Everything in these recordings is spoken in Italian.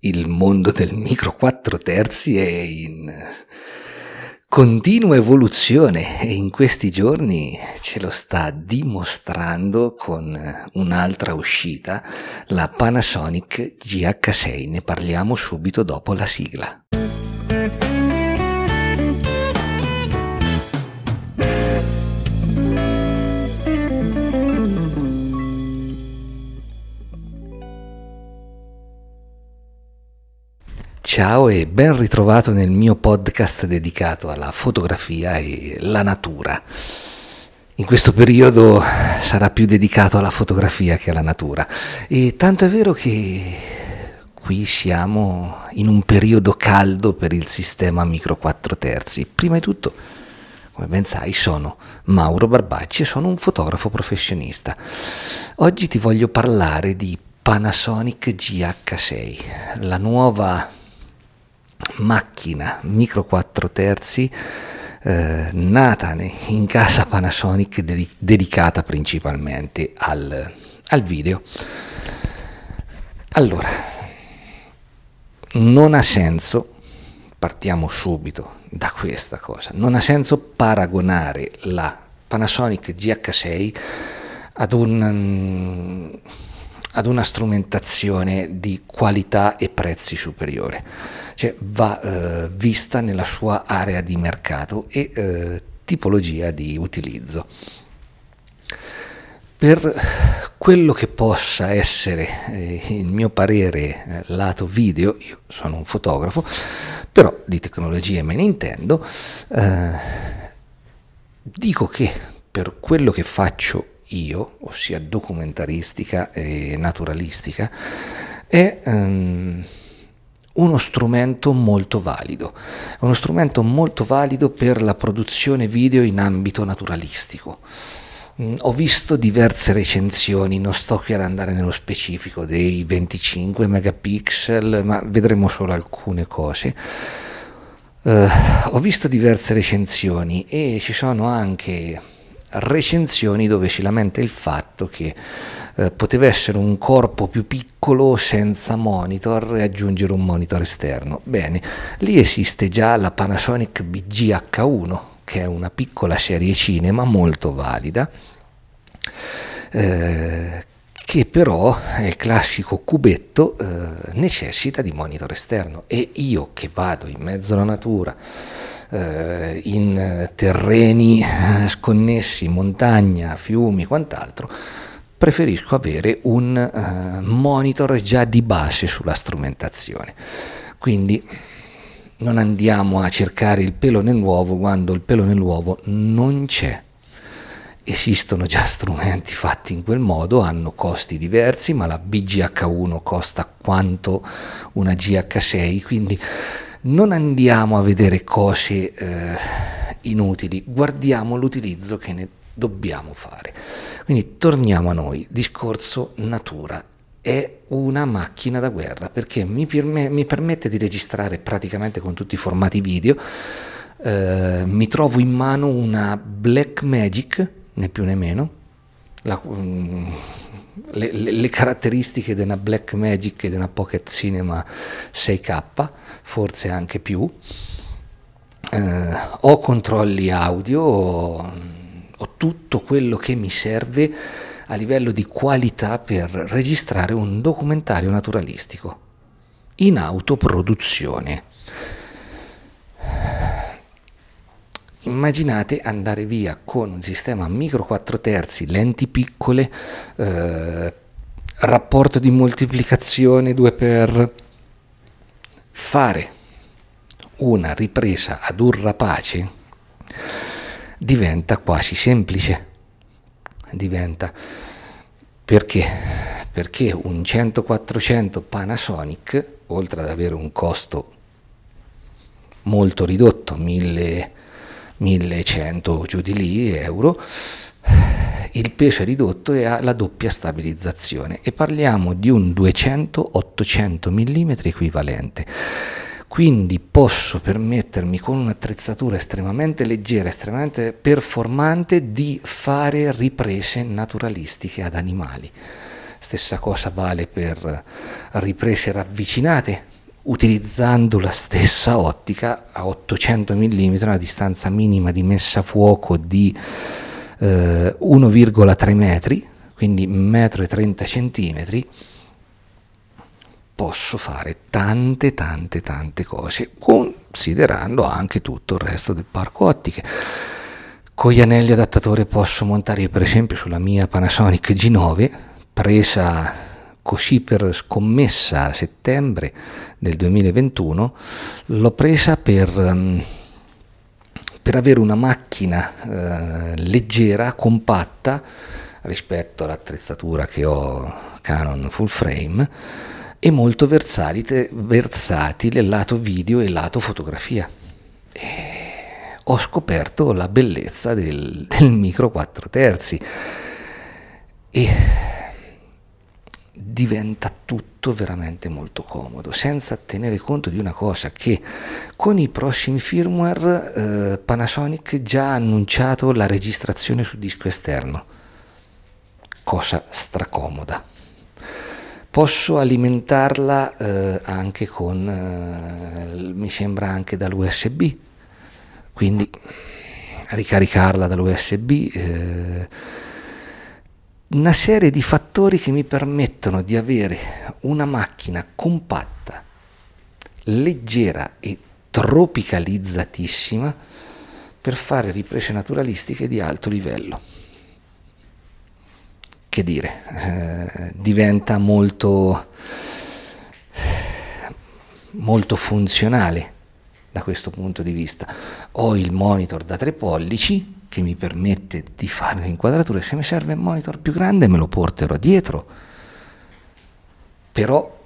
il mondo del micro 4 terzi è in continua evoluzione e in questi giorni ce lo sta dimostrando con un'altra uscita, la Panasonic GH6. Ne parliamo subito dopo la sigla. Ciao e ben ritrovato nel mio podcast dedicato alla fotografia e la natura. In questo periodo sarà più dedicato alla fotografia che alla natura e tanto è vero che qui siamo in un periodo caldo per il sistema micro 4 terzi. Prima di tutto, come ben sai, sono Mauro Barbacci e sono un fotografo professionista. Oggi ti voglio parlare di Panasonic GH6, la nuova macchina micro 4 terzi eh, nata in casa Panasonic ded- dedicata principalmente al, al video. Allora, non ha senso, partiamo subito da questa cosa, non ha senso paragonare la Panasonic GH6 ad un ad una strumentazione di qualità e prezzi superiore, cioè va eh, vista nella sua area di mercato e eh, tipologia di utilizzo. Per quello che possa essere eh, il mio parere eh, lato video, io sono un fotografo, però di tecnologie me ne intendo, eh, dico che per quello che faccio io, ossia documentaristica e naturalistica, è um, uno strumento molto valido, uno strumento molto valido per la produzione video in ambito naturalistico. Mm, ho visto diverse recensioni, non sto qui ad andare nello specifico dei 25 megapixel, ma vedremo solo alcune cose. Uh, ho visto diverse recensioni e ci sono anche recensioni dove si lamenta il fatto che eh, poteva essere un corpo più piccolo senza monitor e aggiungere un monitor esterno. Bene, lì esiste già la Panasonic BGH1 che è una piccola serie cinema molto valida. Eh, che però è il classico cubetto eh, necessita di monitor esterno e io che vado in mezzo alla natura eh, in terreni eh, sconnessi, montagna, fiumi, quant'altro, preferisco avere un uh, monitor già di base sulla strumentazione. Quindi non andiamo a cercare il pelo nell'uovo quando il pelo nell'uovo non c'è. Esistono già strumenti fatti in quel modo, hanno costi diversi, ma la BGH1 costa quanto una GH6, quindi non andiamo a vedere cose eh, inutili, guardiamo l'utilizzo che ne dobbiamo fare. Quindi torniamo a noi, discorso natura. È una macchina da guerra perché mi, perme- mi permette di registrare praticamente con tutti i formati video. Eh, mi trovo in mano una Black Magic, né più né meno, la, um, le, le, le, caratteristiche di una Black Magic e di una Pocket Cinema 6K, forse anche più. Eh, ho controlli audio, ho, ho tutto quello che mi serve a livello di qualità per registrare un documentario naturalistico in autoproduzione. Immaginate andare via con un sistema micro 4 terzi, lenti piccole, eh, rapporto di moltiplicazione 2 per fare una ripresa ad un rapace diventa quasi semplice. Diventa perché? Perché un 100-400 Panasonic, oltre ad avere un costo molto ridotto, 1000 1100 giù di lì euro, il peso è ridotto e ha la doppia stabilizzazione e parliamo di un 200-800 mm equivalente. Quindi posso permettermi con un'attrezzatura estremamente leggera, estremamente performante di fare riprese naturalistiche ad animali. Stessa cosa vale per riprese ravvicinate, utilizzando la stessa ottica a 800 mm, una distanza minima di messa a fuoco di eh, 1,3 metri, quindi 1,30 m, posso fare tante tante tante cose, considerando anche tutto il resto del parco ottiche. Con gli anelli adattatore posso montare per esempio sulla mia Panasonic G9, presa così per scommessa a settembre del 2021, l'ho presa per, um, per avere una macchina uh, leggera, compatta rispetto all'attrezzatura che ho Canon full frame e molto versatile, versatile lato video e lato fotografia. E ho scoperto la bellezza del, del micro 4 terzi e diventa tutto veramente molto comodo, senza tenere conto di una cosa che con i prossimi firmware eh, Panasonic già ha annunciato la registrazione su disco esterno, cosa stracomoda. Posso alimentarla eh, anche con, eh, mi sembra anche dall'USB, quindi ricaricarla dall'USB. Una serie di fattori che mi permettono di avere una macchina compatta, leggera e tropicalizzatissima per fare riprese naturalistiche di alto livello. Che dire, eh, diventa molto, molto funzionale da questo punto di vista. Ho il monitor da 3 pollici che mi permette di fare le inquadrature. Se mi serve un monitor più grande me lo porterò dietro, però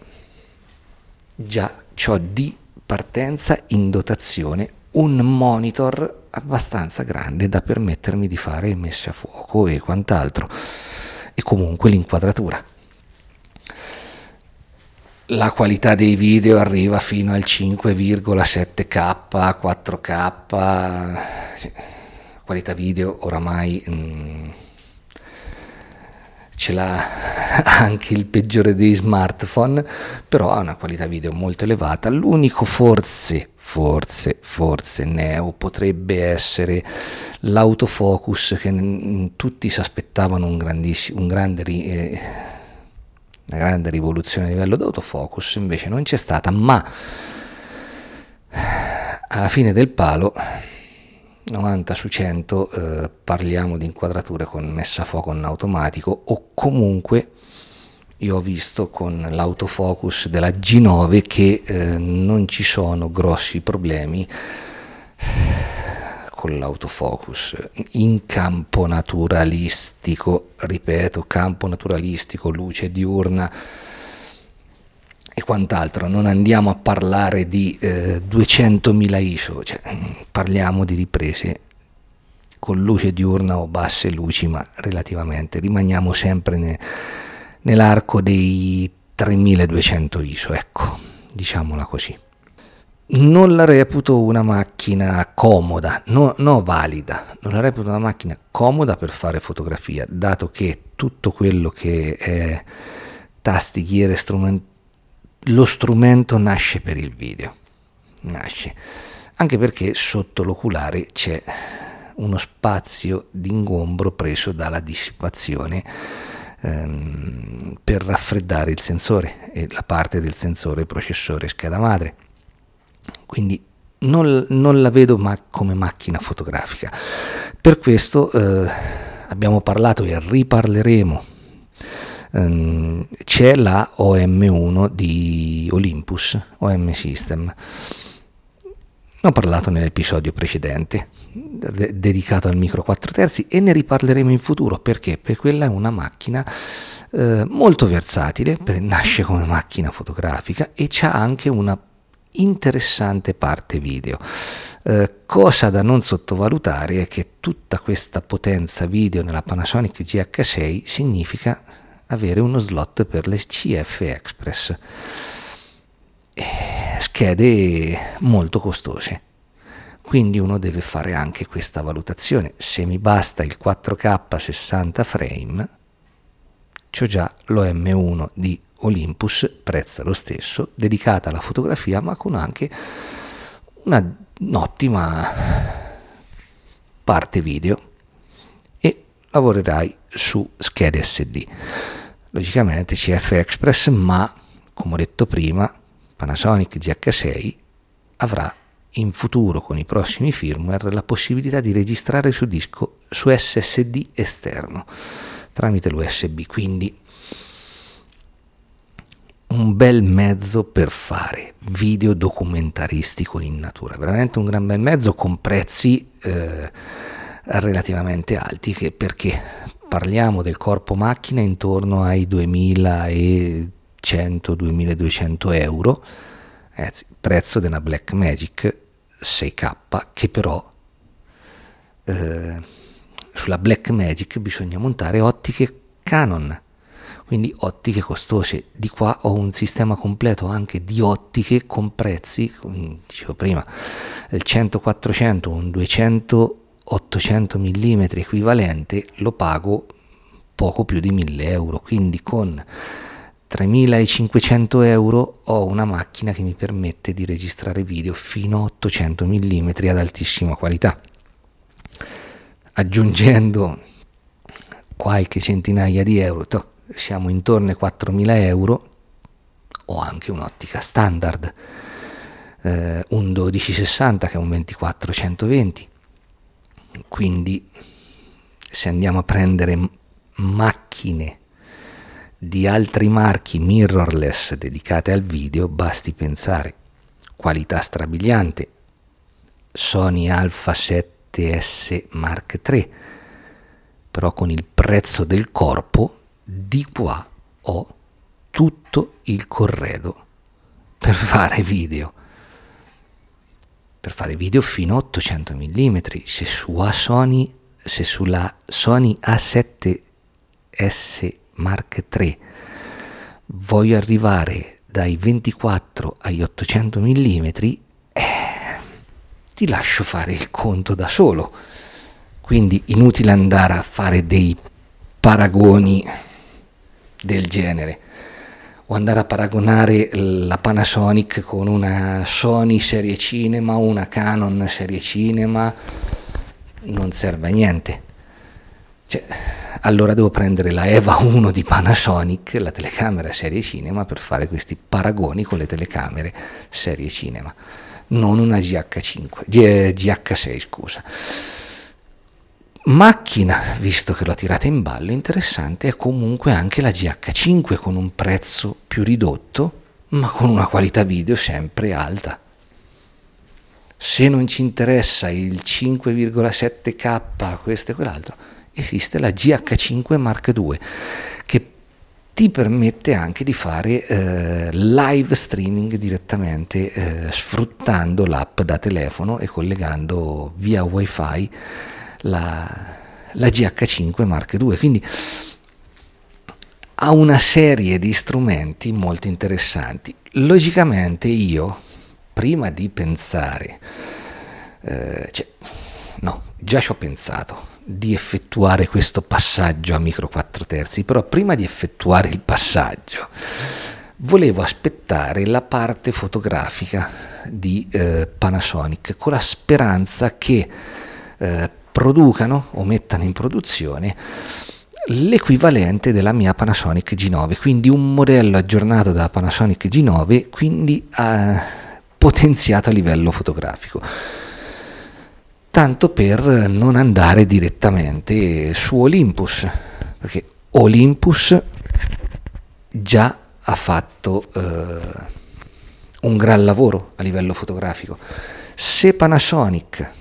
già ho di partenza in dotazione un monitor abbastanza grande da permettermi di fare messe a fuoco e quant'altro. E comunque l'inquadratura. La qualità dei video arriva fino al 5,7k 4k qualità video oramai mh, mm, ce l'ha anche il peggiore dei smartphone, però ha una qualità video molto elevata. L'unico forse, forse, forse Neo potrebbe essere l'autofocus che n- tutti si aspettavano un, grandissimo, un grande... Ri- eh, una grande rivoluzione a livello d'autofocus, invece non c'è stata, ma alla fine del palo 90 su 100 eh, parliamo di inquadrature con messa a fuoco in automatico o comunque io ho visto con l'autofocus della G9 che eh, non ci sono grossi problemi con l'autofocus. In campo naturalistico, ripeto, campo naturalistico, luce diurna e quant'altro, non andiamo a parlare di eh, 200.000 ISO, cioè, parliamo di riprese con luce diurna o basse luci, ma relativamente. Rimaniamo sempre ne, nell'arco dei 3200 ISO, ecco, diciamola così. Non la reputo una macchina comoda, no, no valida, non la reputo una macchina comoda per fare fotografia, dato che tutto quello che è tastichiere strumento lo strumento nasce per il video, nasce, anche perché sotto l'oculare c'è uno spazio di ingombro preso dalla dissipazione ehm, per raffreddare il sensore e la parte del sensore processore scheda madre. Quindi non, non la vedo ma come macchina fotografica. Per questo eh, abbiamo parlato e riparleremo um, c'è la OM1 di Olympus, OM System. Ne ho parlato nell'episodio precedente de- dedicato al micro 4 terzi e ne riparleremo in futuro perché? Perché quella è una macchina eh, molto versatile, nasce come macchina fotografica e ha anche una interessante parte video. Eh, cosa da non sottovalutare è che tutta questa potenza video nella Panasonic GH6 significa avere uno slot per le CF Express. Schede molto costose. Quindi uno deve fare anche questa valutazione. Se mi basta il 4K 60 frame, ho già l'OM1 di Olympus, prezzo lo stesso, dedicata alla fotografia ma con anche una, un'ottima parte video e lavorerai su schede SD. Logicamente CF Express ma come ho detto prima Panasonic GH6 avrà in futuro con i prossimi firmware la possibilità di registrare su disco su SSD esterno tramite l'USB, quindi un bel mezzo per fare video documentaristico in natura, veramente un gran bel mezzo con prezzi eh, relativamente alti che perché parliamo del corpo macchina intorno ai 2100-2200 euro, eh, prezzo della Black Magic 6K che però eh, sulla Black Magic bisogna montare ottiche Canon. Quindi ottiche costose. Di qua ho un sistema completo anche di ottiche con prezzi come dicevo prima il 100-400 un 200-800 mm equivalente lo pago poco più di 1000 euro quindi con 3500 euro ho una macchina che mi permette di registrare video fino a 800 mm ad altissima qualità. Aggiungendo qualche centinaia di euro, siamo intorno ai 4000 euro, ho anche un'ottica standard, eh, un 1260 che è un 24-120, quindi se andiamo a prendere macchine di altri marchi mirrorless dedicate al video, basti pensare qualità strabiliante Sony Alpha 7S Mark III, però con il prezzo del corpo di qua ho tutto il corredo per fare video per fare video fino a 800 mm se su Sony se sulla Sony A7S Mark III voglio arrivare dai 24 agli 800 mm, eh, ti lascio fare il conto da solo. Quindi inutile andare a fare dei paragoni del genere o andare a paragonare la Panasonic con una Sony serie cinema una Canon serie cinema non serve a niente. Cioè, allora devo prendere la EVA 1 di Panasonic, la telecamera serie cinema, per fare questi paragoni con le telecamere serie cinema, non una GH5, GH6 scusa. Macchina, visto che l'ho tirata in ballo, interessante è comunque anche la GH5 con un prezzo più ridotto, ma con una qualità video sempre alta. Se non ci interessa il 5,7K, questo e quell'altro, esiste la GH5 Mark II che ti permette anche di fare eh, live streaming direttamente eh, sfruttando l'app da telefono e collegando via wifi la, la GH5 Mark II. Quindi ha una serie di strumenti molto interessanti. Logicamente io, prima di pensare, eh, cioè, no, già ci ho pensato, di effettuare questo passaggio a micro 4 terzi, però prima di effettuare il passaggio volevo aspettare la parte fotografica di eh, Panasonic con la speranza che eh, producano o mettano in produzione l'equivalente della mia Panasonic G9, quindi un modello aggiornato dalla Panasonic G9, quindi eh, potenziato a livello fotografico tanto per non andare direttamente su Olympus, perché Olympus già ha fatto eh, un gran lavoro a livello fotografico. Se Panasonic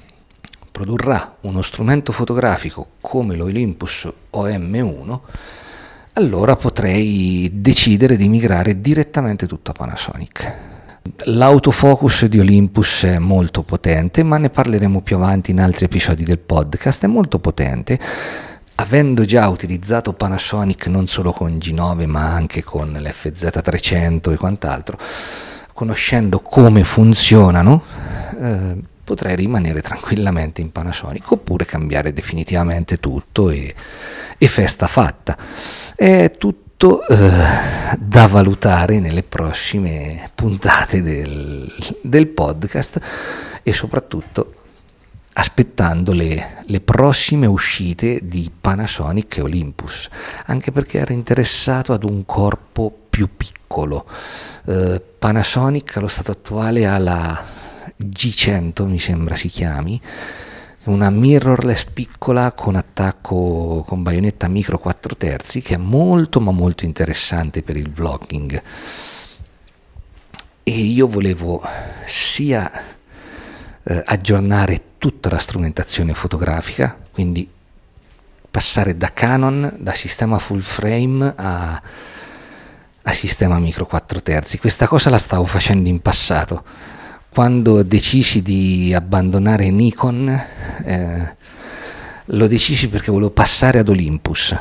produrrà uno strumento fotografico come l'Olympus OM1, allora potrei decidere di migrare direttamente tutto a Panasonic. L'autofocus di Olympus è molto potente, ma ne parleremo più avanti in altri episodi del podcast. È molto potente, avendo già utilizzato Panasonic non solo con G9 ma anche con l'FZ300 e quant'altro, conoscendo come funzionano, eh, potrei rimanere tranquillamente in Panasonic oppure cambiare definitivamente tutto e, e festa fatta. È tutto eh, da valutare nelle prossime puntate del, del podcast e soprattutto aspettando le, le, prossime uscite di Panasonic e Olympus, anche perché ero interessato ad un corpo più piccolo. Eh, Panasonic allo stato attuale ha la G100, mi sembra si chiami, una mirrorless piccola con attacco con baionetta micro 4 terzi che è molto ma molto interessante per il vlogging e io volevo sia eh, aggiornare tutta la strumentazione fotografica, quindi passare da Canon, da sistema full frame a, a sistema micro 4 terzi. Questa cosa la stavo facendo in passato. Quando decisi di abbandonare Nikon, eh, lo decisi perché volevo passare ad Olympus.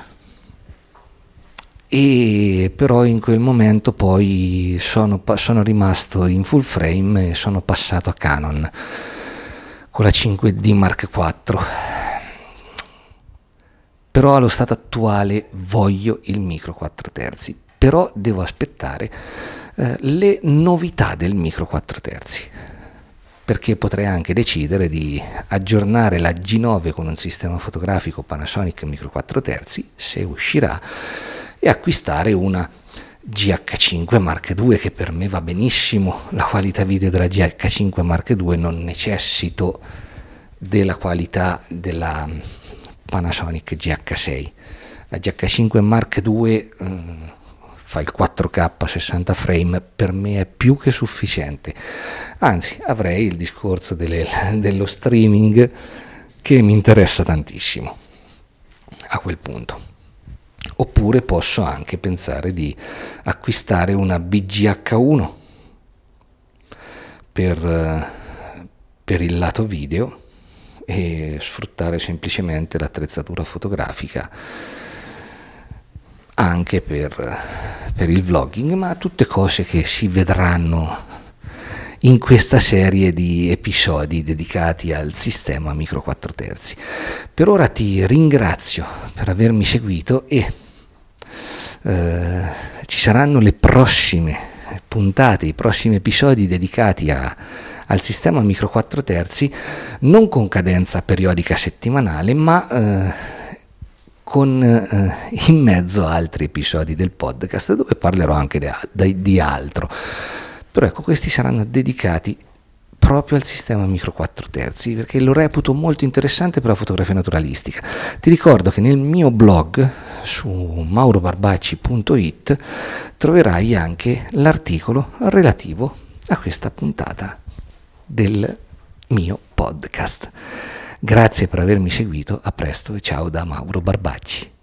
E però in quel momento poi sono, sono rimasto in full frame e sono passato a Canon con la 5D Mark IV. Però allo stato attuale voglio il micro 4 terzi, però devo aspettare eh, le novità del micro 4 terzi perché potrei anche decidere di aggiornare la G9 con un sistema fotografico Panasonic micro 4 terzi se uscirà e acquistare una GH5 Mark II che per me va benissimo, la qualità video della GH5 Mark II non necessito della qualità della Panasonic GH6. La GH5 Mark II mm, fa il 4K 60 frame, per me è più che sufficiente. Anzi, avrei il discorso delle, dello streaming che mi interessa tantissimo a quel punto oppure posso anche pensare di acquistare una BGH1 per, per il lato video e sfruttare semplicemente l'attrezzatura fotografica anche per, per il vlogging, ma tutte cose che si vedranno in questa serie di episodi dedicati al sistema micro 4 terzi. Per ora ti ringrazio per avermi seguito e eh, ci saranno le prossime puntate, i prossimi episodi dedicati a, al sistema micro 4 terzi, non con cadenza periodica settimanale, ma eh, con eh, in mezzo altri episodi del podcast dove parlerò anche di, di altro. Però ecco, questi saranno dedicati proprio al sistema micro 4 terzi perché lo reputo molto interessante per la fotografia naturalistica. Ti ricordo che nel mio blog su maurobarbacci.it troverai anche l'articolo relativo a questa puntata del mio podcast. Grazie per avermi seguito, a presto e ciao da Mauro Barbacci.